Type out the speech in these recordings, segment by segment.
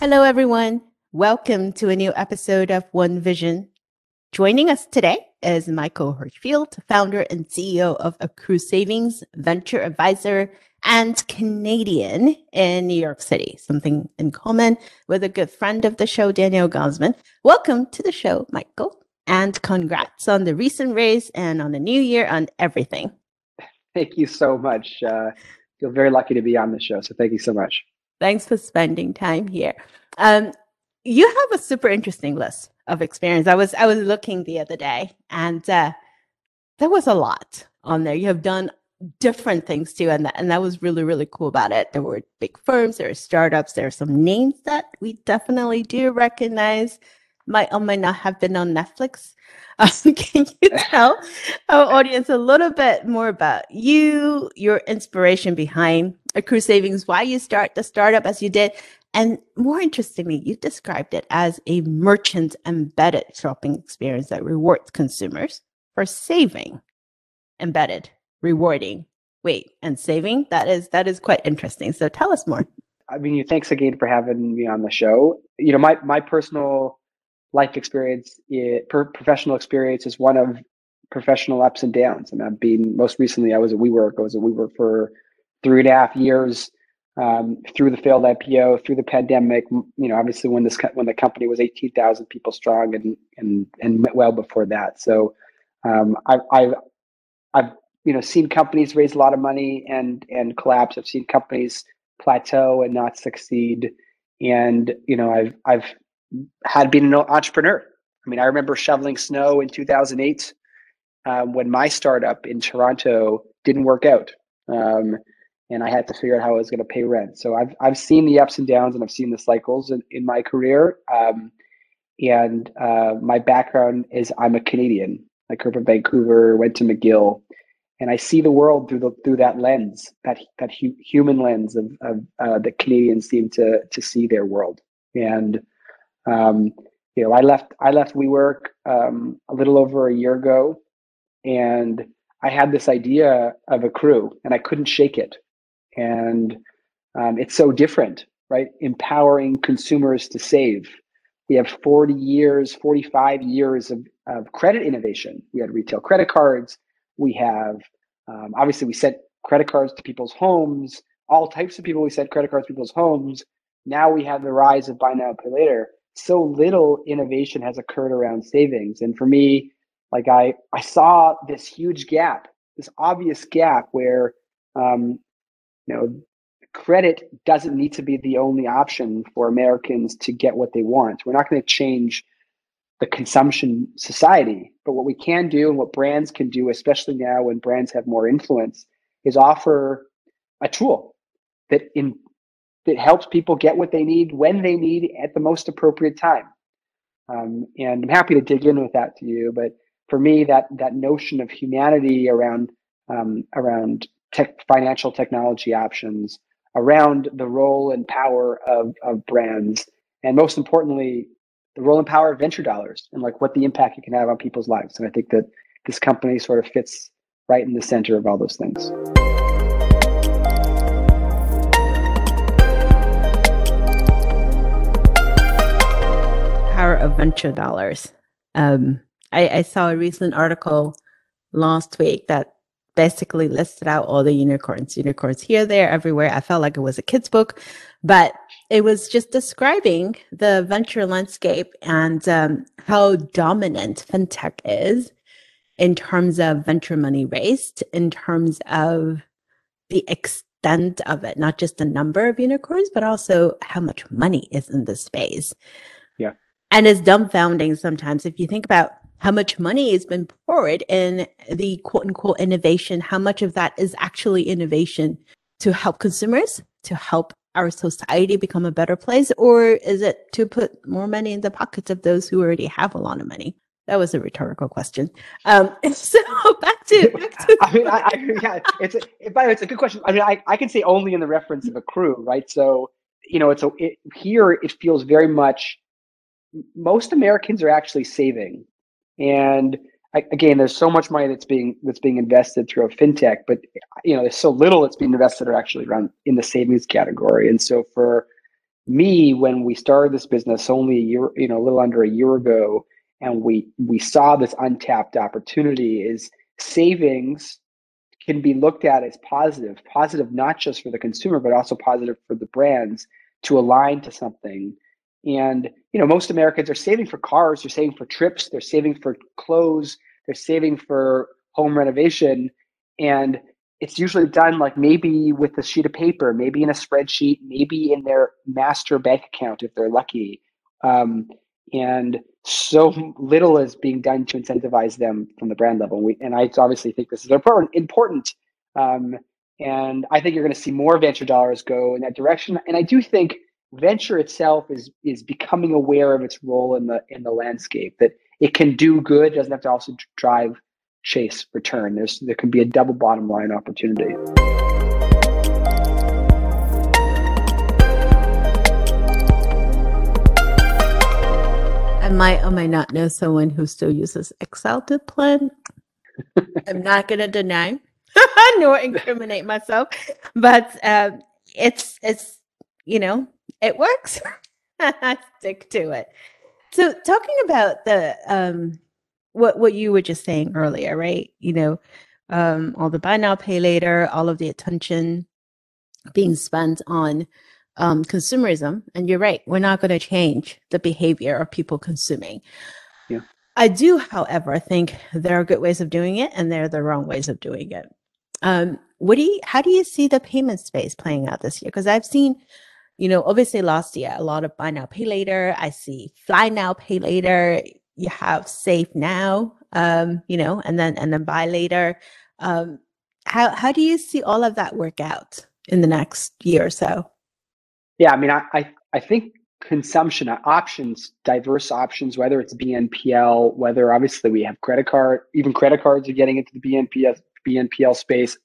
Hello, everyone. Welcome to a new episode of One Vision. Joining us today is Michael Hirschfeld, founder and CEO of Accrue Savings, venture advisor, and Canadian in New York City. Something in common with a good friend of the show, Daniel Gosman. Welcome to the show, Michael, and congrats on the recent raise and on the new year on everything. Thank you so much. Uh, feel very lucky to be on the show. So thank you so much. Thanks for spending time here. Um, you have a super interesting list of experience. I was I was looking the other day, and uh, there was a lot on there. You have done different things too, and that, and that was really really cool about it. There were big firms, there are startups, there are some names that we definitely do recognize. Might or might not have been on Netflix. Uh, can you tell our audience a little bit more about you, your inspiration behind Accrue Savings, why you start the startup as you did, and more interestingly, you described it as a merchant embedded shopping experience that rewards consumers for saving. Embedded, rewarding. Wait, and saving? That is that is quite interesting. So tell us more. I mean, thanks again for having me on the show. You know, my my personal life experience, it, professional experience, is one of professional ups and downs. I mean, I've been most recently I was at WeWork. I was at WeWork for three and a half years um, through the failed IPO, through the pandemic. You know, obviously when this when the company was eighteen thousand people strong, and and and well before that. So um, I've I've I've you know seen companies raise a lot of money and and collapse. I've seen companies plateau and not succeed. And you know, I've I've had been an entrepreneur. I mean, I remember shoveling snow in 2008 um, when my startup in Toronto didn't work out. Um, and I had to figure out how I was going to pay rent. So I've I've seen the ups and downs, and I've seen the cycles in, in my career. Um, and uh, my background is I'm a Canadian. I grew up in Vancouver, went to McGill, and I see the world through the through that lens, that that hu- human lens of, of uh, that Canadians seem to to see their world. And um, you know, I left I left WeWork um, a little over a year ago, and I had this idea of Accrue, and I couldn't shake it and um, it's so different, right? Empowering consumers to save. We have 40 years, 45 years of, of credit innovation. We had retail credit cards. We have, um, obviously, we sent credit cards to people's homes, all types of people. We sent credit cards to people's homes. Now we have the rise of buy now, pay later. So little innovation has occurred around savings. And for me, like I, I saw this huge gap, this obvious gap where um, you know, credit doesn't need to be the only option for Americans to get what they want. We're not going to change the consumption society, but what we can do and what brands can do, especially now when brands have more influence, is offer a tool that in that helps people get what they need when they need at the most appropriate time. Um, and I'm happy to dig in with that to you. But for me, that that notion of humanity around um, around tech, financial technology options around the role and power of, of brands and most importantly the role and power of venture dollars and like what the impact it can have on people's lives and i think that this company sort of fits right in the center of all those things power of venture dollars um, I, I saw a recent article last week that basically listed out all the unicorns, unicorns here, there, everywhere. I felt like it was a kid's book, but it was just describing the venture landscape and um, how dominant fintech is in terms of venture money raised, in terms of the extent of it, not just the number of unicorns, but also how much money is in the space. Yeah. And it's dumbfounding sometimes if you think about how much money has been poured in the quote unquote innovation, how much of that is actually innovation to help consumers, to help our society become a better place, or is it to put more money in the pockets of those who already have a lot of money? That was a rhetorical question. Um, so back to, back to I mean, I, I, yeah, it's a, by the way, it's a good question. I mean, I, I can say only in the reference of Accrue, right? So, you know, it's a, it, here it feels very much, most Americans are actually saving and I, again, there's so much money that's being that's being invested through a fintech, but you know, there's so little that's being invested or actually around in the savings category. And so for me when we started this business only a year, you know, a little under a year ago, and we we saw this untapped opportunity is savings can be looked at as positive, positive not just for the consumer, but also positive for the brands to align to something. And you know, most Americans are saving for cars, they're saving for trips, they're saving for clothes, they're saving for home renovation. And it's usually done like maybe with a sheet of paper, maybe in a spreadsheet, maybe in their master bank account if they're lucky. Um, and so little is being done to incentivize them from the brand level. We, and I obviously think this is important. important um, and I think you're going to see more venture dollars go in that direction. And I do think venture itself is is becoming aware of its role in the in the landscape. That it can do good, doesn't have to also drive chase return. There's there can be a double bottom line opportunity. I might or might not know someone who still uses Excel to plan. I'm not going to deny nor incriminate myself, but um, it's it's you know it works. Stick to it. So talking about the um, what what you were just saying earlier, right? You know, um, all the buy now, pay later, all of the attention being spent on um, consumerism. And you're right, we're not going to change the behavior of people consuming. Yeah. I do, however, think there are good ways of doing it and there are the wrong ways of doing it. Um, what do you, how do you see the payment space playing out this year? Because I've seen, you know, obviously last year, a lot of buy now, pay later. I see fly now, pay later. You have save now, um, you know, and then, and then buy later. Um, how, how do you see all of that work out in the next year or so? Yeah, I mean, I, I, I think consumption uh, options, diverse options, whether it's BNPL, whether obviously we have credit card, even credit cards are getting into the BNPL, BNPL space.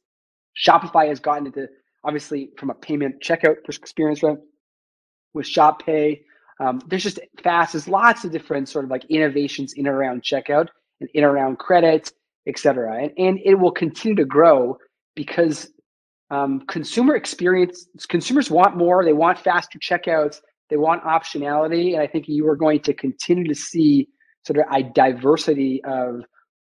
Shopify has gotten into obviously from a payment checkout experience, right? With Shop Pay. Um, there's just fast, there's lots of different sort of like innovations in around checkout and in around credit, et cetera. And, and it will continue to grow because um, consumer experience, consumers want more. They want faster checkouts. They want optionality. And I think you are going to continue to see sort of a diversity of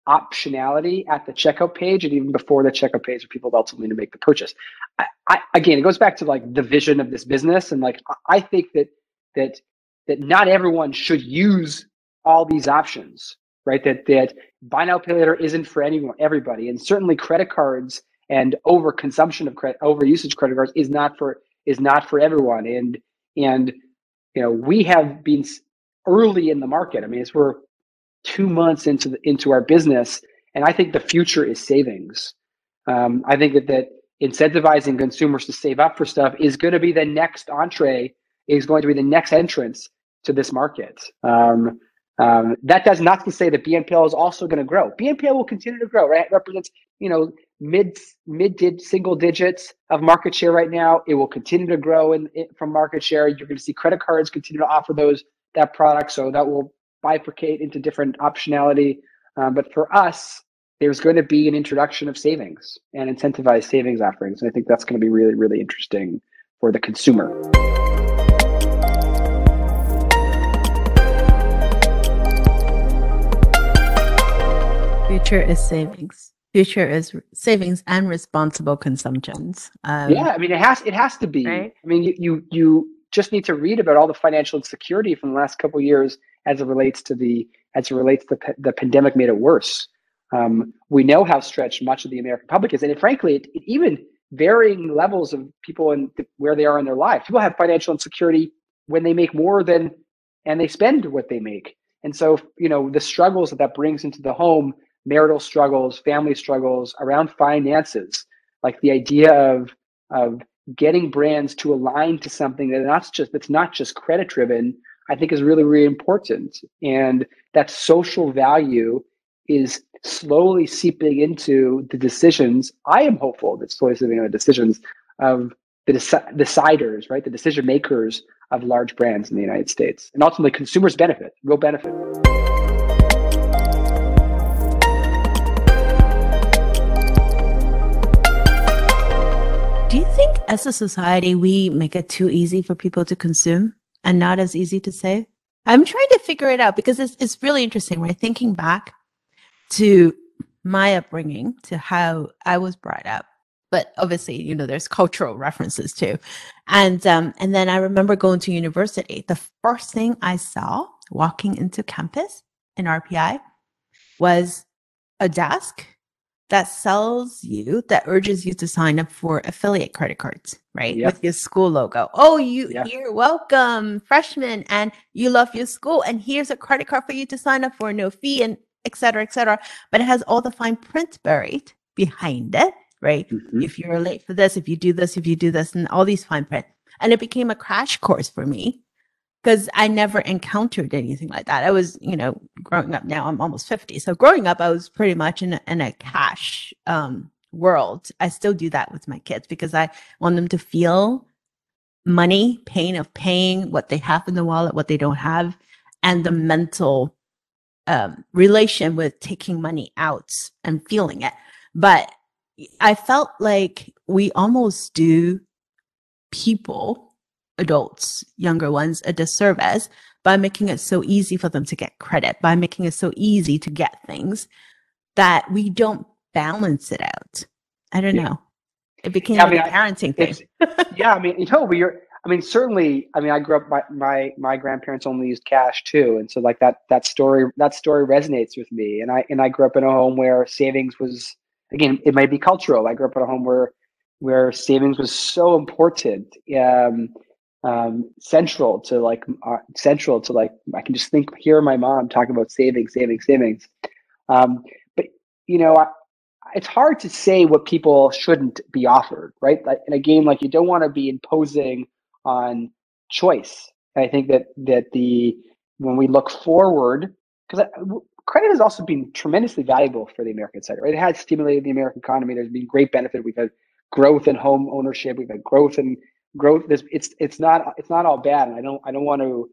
optionality at the checkout page and even before the checkout page for people ultimately to make the purchase. I, I, again, it goes back to like the vision of this business. And like, I think that, that, that not everyone should use all these options, right? That, that buy now, pay later isn't for anyone, everybody. And certainly credit cards and over consumption of credit over usage credit cards is not for is not for everyone and and you know we have been early in the market i mean it's we're two months into the into our business and i think the future is savings um, i think that, that incentivizing consumers to save up for stuff is going to be the next entree is going to be the next entrance to this market um, um, that does not to say that BNPL is also going to grow. BNPL will continue to grow, right? It represents, you know, mid mid single digits of market share right now. It will continue to grow in, in, from market share. You're going to see credit cards continue to offer those that product, so that will bifurcate into different optionality. Um, but for us, there's going to be an introduction of savings and incentivized savings offerings, and I think that's going to be really really interesting for the consumer. Future is savings future is savings and responsible consumptions. Um, yeah, I mean it has it has to be. Right? I mean you, you you just need to read about all the financial insecurity from the last couple years as it relates to the as it relates to the, the pandemic made it worse. Um, we know how stretched much of the American public is, and it, frankly, it, it even varying levels of people and where they are in their life. People have financial insecurity when they make more than and they spend what they make. And so, you know, the struggles that that brings into the home marital struggles, family struggles around finances, like the idea of of getting brands to align to something that not just that's not just credit driven, I think is really really important, and that social value is slowly seeping into the decisions. I am hopeful that slowly seeping into the decisions of the deci- deciders, right, the decision makers of large brands in the United States, and ultimately consumers benefit, will benefit. Do you think as a society, we make it too easy for people to consume and not as easy to say? I'm trying to figure it out because it's, it's really interesting, right? Thinking back to my upbringing, to how I was brought up. But obviously, you know, there's cultural references too. And um, and then I remember going to university. The first thing I saw walking into campus in RPI was a desk that sells you, that urges you to sign up for affiliate credit cards, right? Yep. With your school logo. Oh, you, yep. you're welcome, freshman, and you love your school. And here's a credit card for you to sign up for, no fee, and et cetera, et cetera. But it has all the fine print buried behind it, right? Mm-hmm. If you're late for this, if you do this, if you do this, and all these fine print. And it became a crash course for me because I never encountered anything like that. I was, you know, growing up now, I'm almost 50. So growing up, I was pretty much in a, in a cash um, world. I still do that with my kids because I want them to feel money, pain of paying, what they have in the wallet, what they don't have, and the mental um, relation with taking money out and feeling it. But I felt like we almost do people adults, younger ones, a disservice by making it so easy for them to get credit, by making it so easy to get things that we don't balance it out. I don't yeah. know. It became yeah, I mean, a parenting I, thing. yeah, I mean, you know, you're. I mean, certainly. I mean, I grew up. My, my my grandparents only used cash too, and so like that that story that story resonates with me. And I and I grew up in a home where savings was again. It might be cultural. I grew up in a home where where savings was so important. Um, um, central to like uh, central to like I can just think hear my mom talking about savings, savings, savings. Um, but you know, I, it's hard to say what people shouldn't be offered, right? Like in a game, like you don't want to be imposing on choice. And I think that that the when we look forward, because credit has also been tremendously valuable for the American sector. Right? It has stimulated the American economy. There's been great benefit. We've had growth in home ownership. We've had growth in growth this it's it's not it's not all bad and i don't i don't want to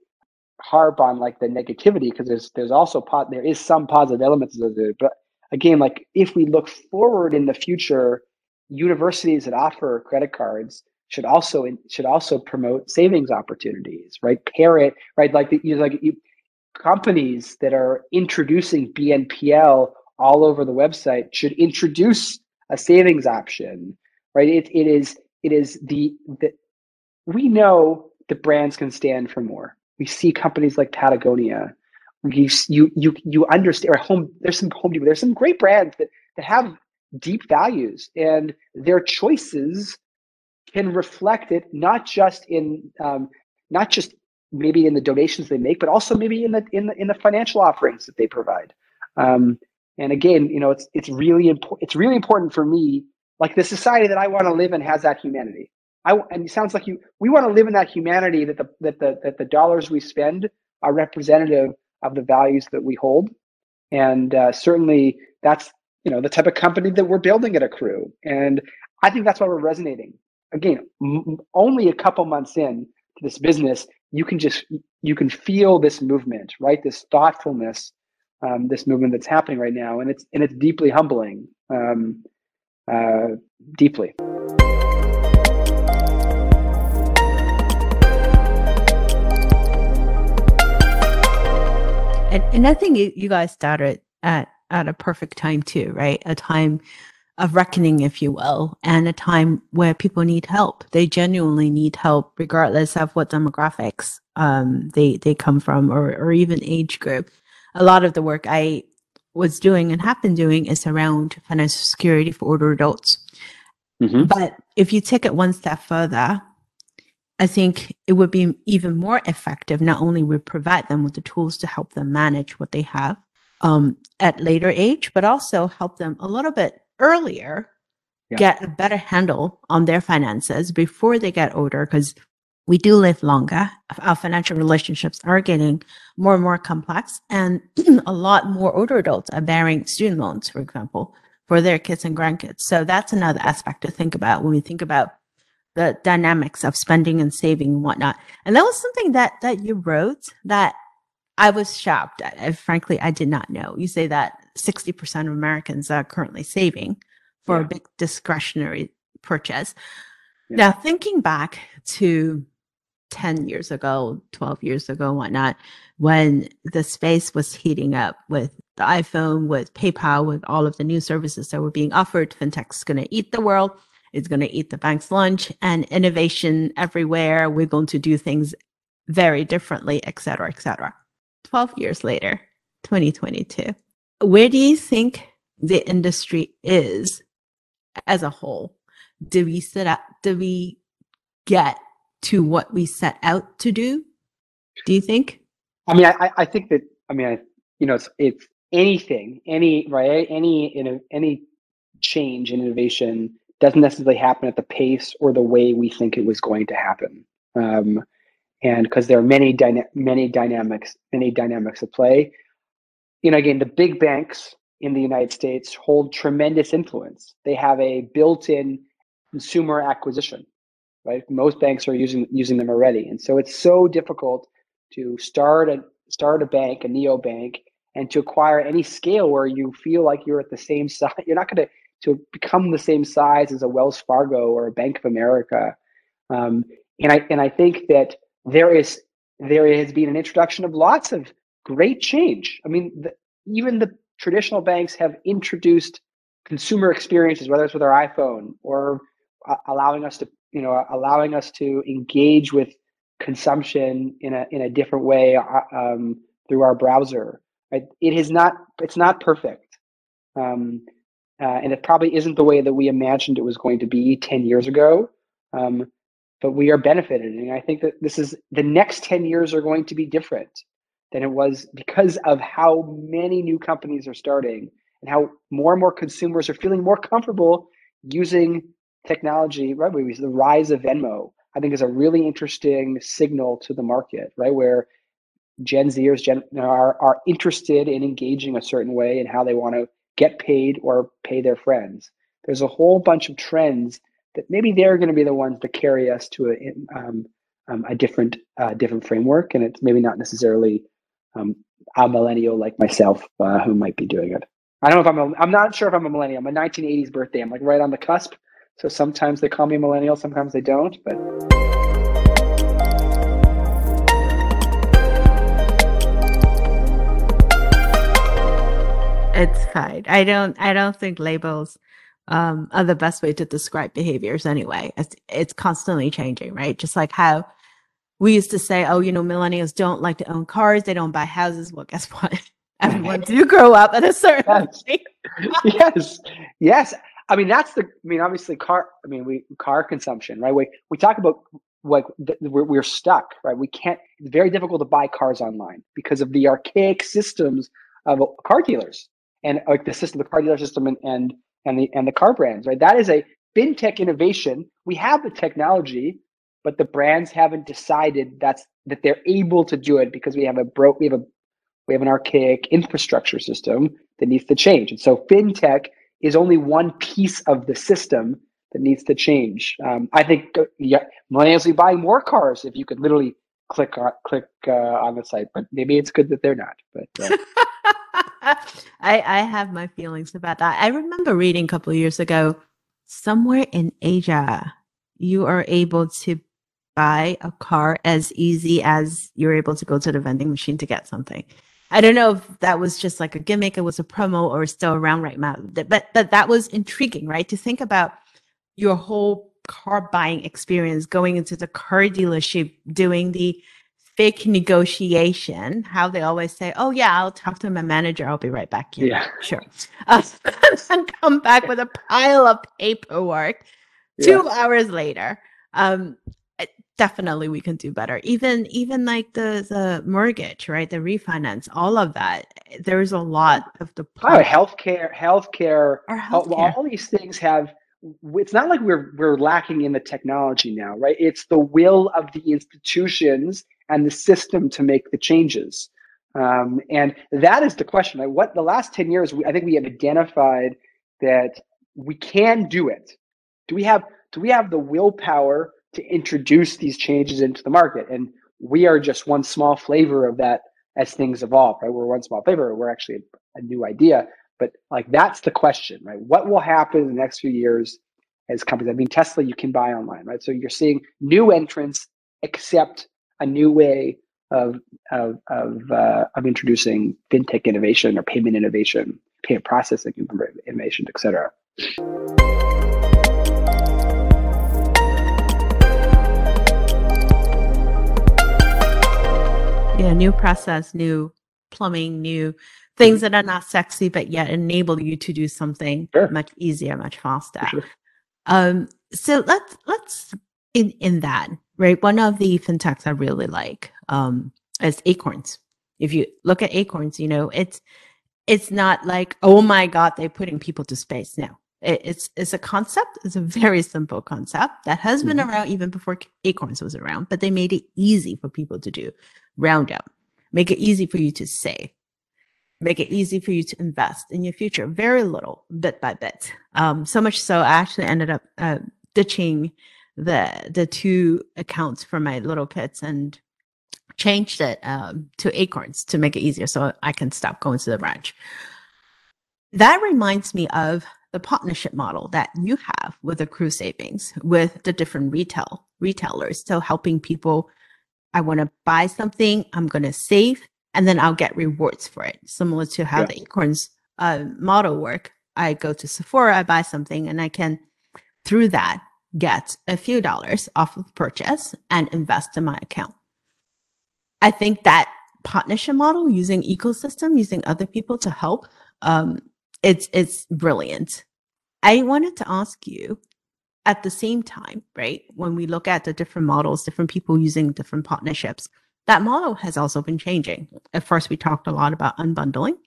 harp on like the negativity because there's there's also pot there is some positive elements of it but again like if we look forward in the future universities that offer credit cards should also should also promote savings opportunities right? Pair it right? Like the, you know, like you, companies that are introducing bnpl all over the website should introduce a savings option right? It, it is it is the, the we know that brands can stand for more. We see companies like Patagonia. You you you you understand. Or home. There's some Home Depot. There's some great brands that that have deep values, and their choices can reflect it not just in um, not just maybe in the donations they make, but also maybe in the in the in the financial offerings that they provide. Um, and again, you know, it's it's really important. It's really important for me. Like the society that I want to live in has that humanity. I and it sounds like you we want to live in that humanity that the that the that the dollars we spend are representative of the values that we hold, and uh, certainly that's you know the type of company that we're building at Accrue, and I think that's why we're resonating. Again, m- only a couple months in to this business, you can just you can feel this movement, right? This thoughtfulness, um, this movement that's happening right now, and it's and it's deeply humbling, um, uh, deeply. And, and I think you, you guys started at, at a perfect time too, right? A time of reckoning, if you will, and a time where people need help. They genuinely need help, regardless of what demographics um, they they come from or or even age group. A lot of the work I was doing and have been doing is around financial security for older adults. Mm-hmm. But if you take it one step further, I think it would be even more effective. Not only we provide them with the tools to help them manage what they have um, at later age, but also help them a little bit earlier yeah. get a better handle on their finances before they get older. Because we do live longer. Our financial relationships are getting more and more complex, and a lot more older adults are bearing student loans, for example, for their kids and grandkids. So that's another aspect to think about when we think about the dynamics of spending and saving and whatnot. And that was something that that you wrote that I was shocked at. Frankly, I did not know. You say that 60% of Americans are currently saving for yeah. a big discretionary purchase. Yeah. Now, thinking back to 10 years ago, 12 years ago, whatnot, when the space was heating up with the iPhone, with PayPal, with all of the new services that were being offered, fintech's going to eat the world. It's going to eat the bank's lunch and innovation everywhere. We're going to do things very differently, et cetera, et cetera. 12 years later, 2022, where do you think the industry is as a whole? Do we set up, do we get to what we set out to do? Do you think? I mean, I, I think that, I mean, I, you know, it's, it's anything, any, right, any, you know, any change in innovation doesn't necessarily happen at the pace or the way we think it was going to happen. Um, and because there are many dyna- many dynamics, many dynamics at play. You know, again, the big banks in the United States hold tremendous influence. They have a built-in consumer acquisition, right? Most banks are using using them already, and so it's so difficult to start a start a bank, a neo bank, and to acquire any scale where you feel like you're at the same size. You're not going to to become the same size as a Wells Fargo or a Bank of America. Um, and I and I think that there is there has been an introduction of lots of great change. I mean, the, even the traditional banks have introduced consumer experiences, whether it's with our iPhone or uh, allowing us to you know allowing us to engage with consumption in a in a different way uh, um, through our browser. Right? It is not it's not perfect. Um, uh, and it probably isn't the way that we imagined it was going to be 10 years ago. Um, but we are benefited. And I think that this is the next 10 years are going to be different than it was because of how many new companies are starting and how more and more consumers are feeling more comfortable using technology, right? we The rise of Venmo, I think, is a really interesting signal to the market, right? Where Gen Zers Gen, are, are interested in engaging a certain way and how they want to get paid or pay their friends. There's a whole bunch of trends that maybe they're going to be the ones that carry us to a, um, um, a different uh, different framework, and it's maybe not necessarily um, a millennial like myself uh, who might be doing it. I don't know if I'm a, I'm not sure if I'm a millennial. I'm a 1980s birthday. I'm like right on the cusp. So sometimes they call me a millennial, sometimes they don't, but. It's fine. I don't I don't think labels um, are the best way to describe behaviors anyway. It's, it's constantly changing, right? Just like how we used to say, oh, you know, millennials don't like to own cars, they don't buy houses. Well, guess what? Everyone do grow up at a certain yes. yes. Yes. I mean, that's the, I mean, obviously car, I mean, we, car consumption, right? We, we talk about like we're, we're stuck, right? We can't, it's very difficult to buy cars online because of the archaic systems of car dealers and like the system, the car dealer system and, and, and the, and the car brands, right? That is a fintech innovation. We have the technology, but the brands haven't decided that's, that they're able to do it because we have a broke, we have a, we have an archaic infrastructure system that needs to change. And so fintech is only one piece of the system that needs to change. Um, I think uh, yeah, millennials will be buying more cars if you could literally click on, click uh, on the site, but maybe it's good that they're not. But uh. I, I have my feelings about that. I remember reading a couple years ago, somewhere in Asia, you are able to buy a car as easy as you're able to go to the vending machine to get something. I don't know if that was just like a gimmick, it was a promo, or still around right now. But but that was intriguing, right? To think about your whole car buying experience, going into the car dealership, doing the fake negotiation, how they always say, "Oh yeah, I'll talk to my manager. I'll be right back." Yeah, sure. Uh, and come back with a pile of paperwork. Two yeah. hours later, um, eh, definitely we can do better. Even even like the the mortgage, right? The refinance, all of that. There's a lot of the oh, healthcare, healthcare, healthcare. All, all these things have it's not like we're we're lacking in the technology now, right? It's the will of the institutions and the system to make the changes. Um, and that is the question. Like what the last 10 years, I think we have identified that we can do it. Do we have do we have the willpower to introduce these changes into the market? And we are just one small flavor of that as things evolve, right? We're one small flavor. We're actually a, a new idea. But like that's the question, right? What will happen in the next few years as companies. I mean, Tesla you can buy online, right? So you're seeing new entrants accept a new way of of of, uh, of introducing fintech innovation or payment innovation, payment processing innovation, et cetera. Yeah, new process, new plumbing, new things that are not sexy, but yet enable you to do something sure. much easier, much faster. Sure. Um, so let's let's in in that right. One of the fintechs I really like um, is Acorns. If you look at Acorns, you know it's it's not like oh my god they're putting people to space. No, it, it's it's a concept. It's a very simple concept that has been mm-hmm. around even before Acorns was around, but they made it easy for people to do roundup, make it easy for you to save, make it easy for you to invest in your future, very little, bit by bit. Um, so much so, I actually ended up uh, ditching the the two accounts for my little kids and changed it um, to Acorns to make it easier, so I can stop going to the branch. That reminds me of the partnership model that you have with Accrue Savings with the different retail retailers. So helping people I want to buy something, I'm going to save, and then I'll get rewards for it. Similar to how yeah. the Acorns uh, model work. I go to Sephora, I buy something, and I can, through that, get a few dollars off of purchase and invest in my account. I think that partnership model using ecosystem, using other people to help, um, it's it's brilliant. I wanted to ask you at the same time, right, when we look at the different models, different people using different partnerships, that model has also been changing. At first, we talked a lot about unbundling.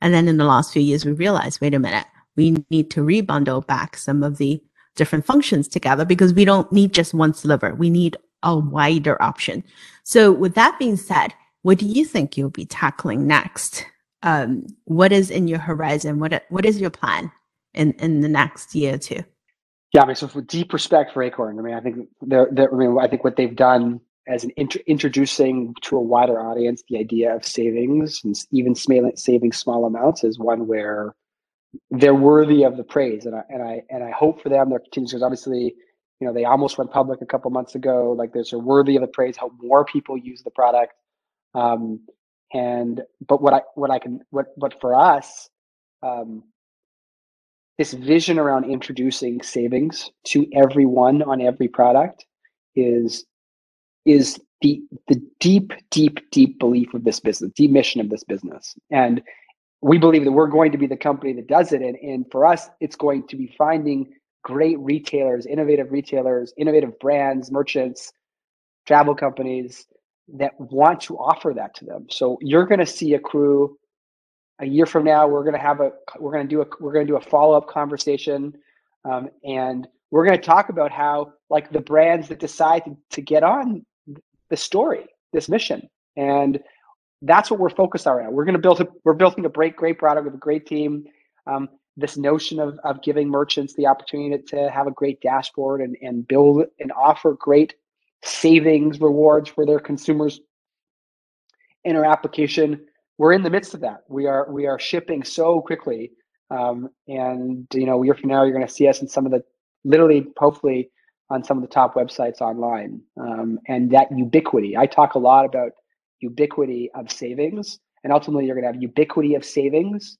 And then in the last few years, we realized, wait a minute, we need to rebundle back some of the different functions together because we don't need just one sliver. We need a wider option. So with that being said, what do you think you'll be tackling next? Um, what is in your horizon? What, what is your plan in, in the next year or two? Yeah, I mean, so for deep respect for Acorn, I mean, I think they're, they're I mean, I think what they've done as an int- introducing to a wider audience the idea of savings and even saving small amounts is one where they're worthy of the praise, and I and I and I hope for them their continues because obviously, you know, they almost went public a couple months ago. Like, there's a worthy of the praise. Hope more people use the product. Um, and but what I what I can what what for us, um, this vision around introducing savings to everyone on every product is is the the deep deep deep belief of this business deep mission of this business and we believe that we're going to be the company that does it. And, and for us it's going to be finding great retailers innovative retailers innovative brands merchants travel companies that want to offer that to them. So you're going to see Accrue a year from now. We're going to have a we're going to do a we're going to do a follow-up conversation um, and we're going to talk about how like the brands that decide to, to get on the story this mission. And that's what we're focused on right now we're going to build a we're building a great great product with a great team um, this notion of, of giving merchants the opportunity to have a great dashboard and, and build and offer great savings rewards for their consumers in our application we're in the midst of that. We are we are shipping so quickly, um, and you know, a year from now, you're going to see us in some of the literally, hopefully, on some of the top websites online. Um, and that ubiquity. I talk a lot about ubiquity of savings, and ultimately, you're going to have ubiquity of savings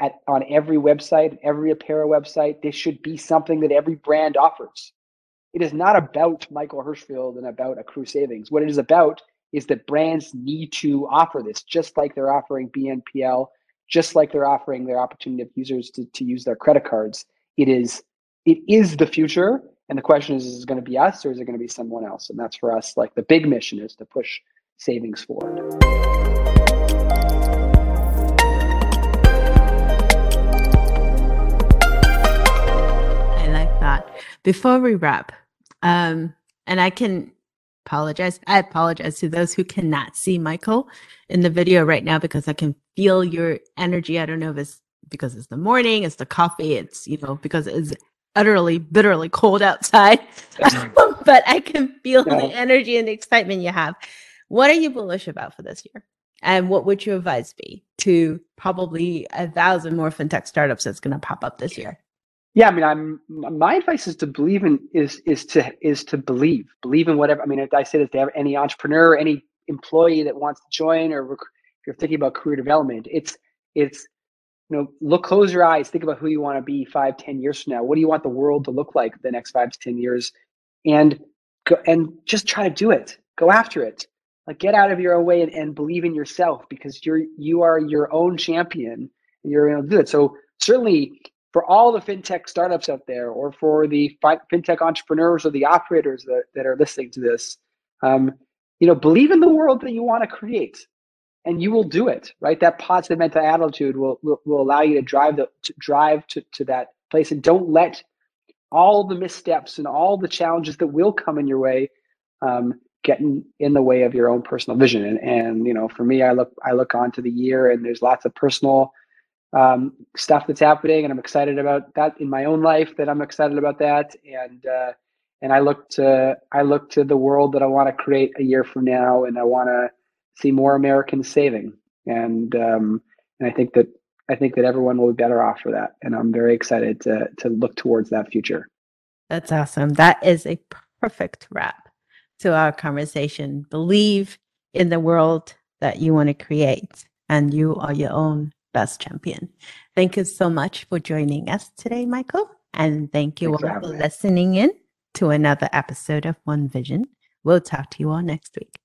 at on every website, every apparel website. This should be something that every brand offers. It is not about Michael Hirschfeld and about Accrue savings. What it is about is that brands need to offer this, just like they're offering BNPL, just like they're offering their opportunity of users to, to use their credit cards. It is it is the future. And the question is, is it going to be us or is it going to be someone else? And that's for us, like the big mission is to push savings forward. I like that. Before we wrap, um, and I can apologize. I apologize to those who cannot see Michael in the video right now because I can feel your energy. I don't know if it's because it's the morning, it's the coffee, it's, you know, because it's utterly, bitterly cold outside. but I can feel the energy and the excitement you have. What are you bullish about for this year? And what would your advice be to probably a thousand more fintech startups that's going to pop up this year? Yeah, I mean, I'm my advice is to believe in is is to is to believe believe in whatever. I mean, I say this to any entrepreneur, any employee that wants to join, or if you're thinking about career development, it's it's you know look close your eyes think about who you want to be five ten years from now what do you want the world to look like the next five to ten years and go and just try to do it go after it like get out of your own way and, and believe in yourself because you're you are your own champion and you're going to do it. So certainly for all the fintech startups out there or for the fintech entrepreneurs or the operators that, that are listening to this um, you know believe in the world that you want to create and you will do it right? That positive mental attitude will will, will allow you to drive the to drive to, to that place and don't let all the missteps and all the challenges that will come in your way um, get in, in the way of your own personal vision. And and you know for me i look i look onto the year and there's lots of personal um, stuff that's happening and i'm excited about that in my own life that i'm excited about that. And uh, and i look to i look to the world that i want to create a year from now and i want to see more Americans saving, and um, and I think that I think that everyone will be better off for that, and I'm very excited to to look towards that future. That's awesome. That is a perfect wrap to our conversation. Believe in the world that you want to create, and you are your own best champion. Thank you so much for joining us today, Michael. And thank you Thanks all for listening in to another episode of One Vision. We'll talk to you all next week.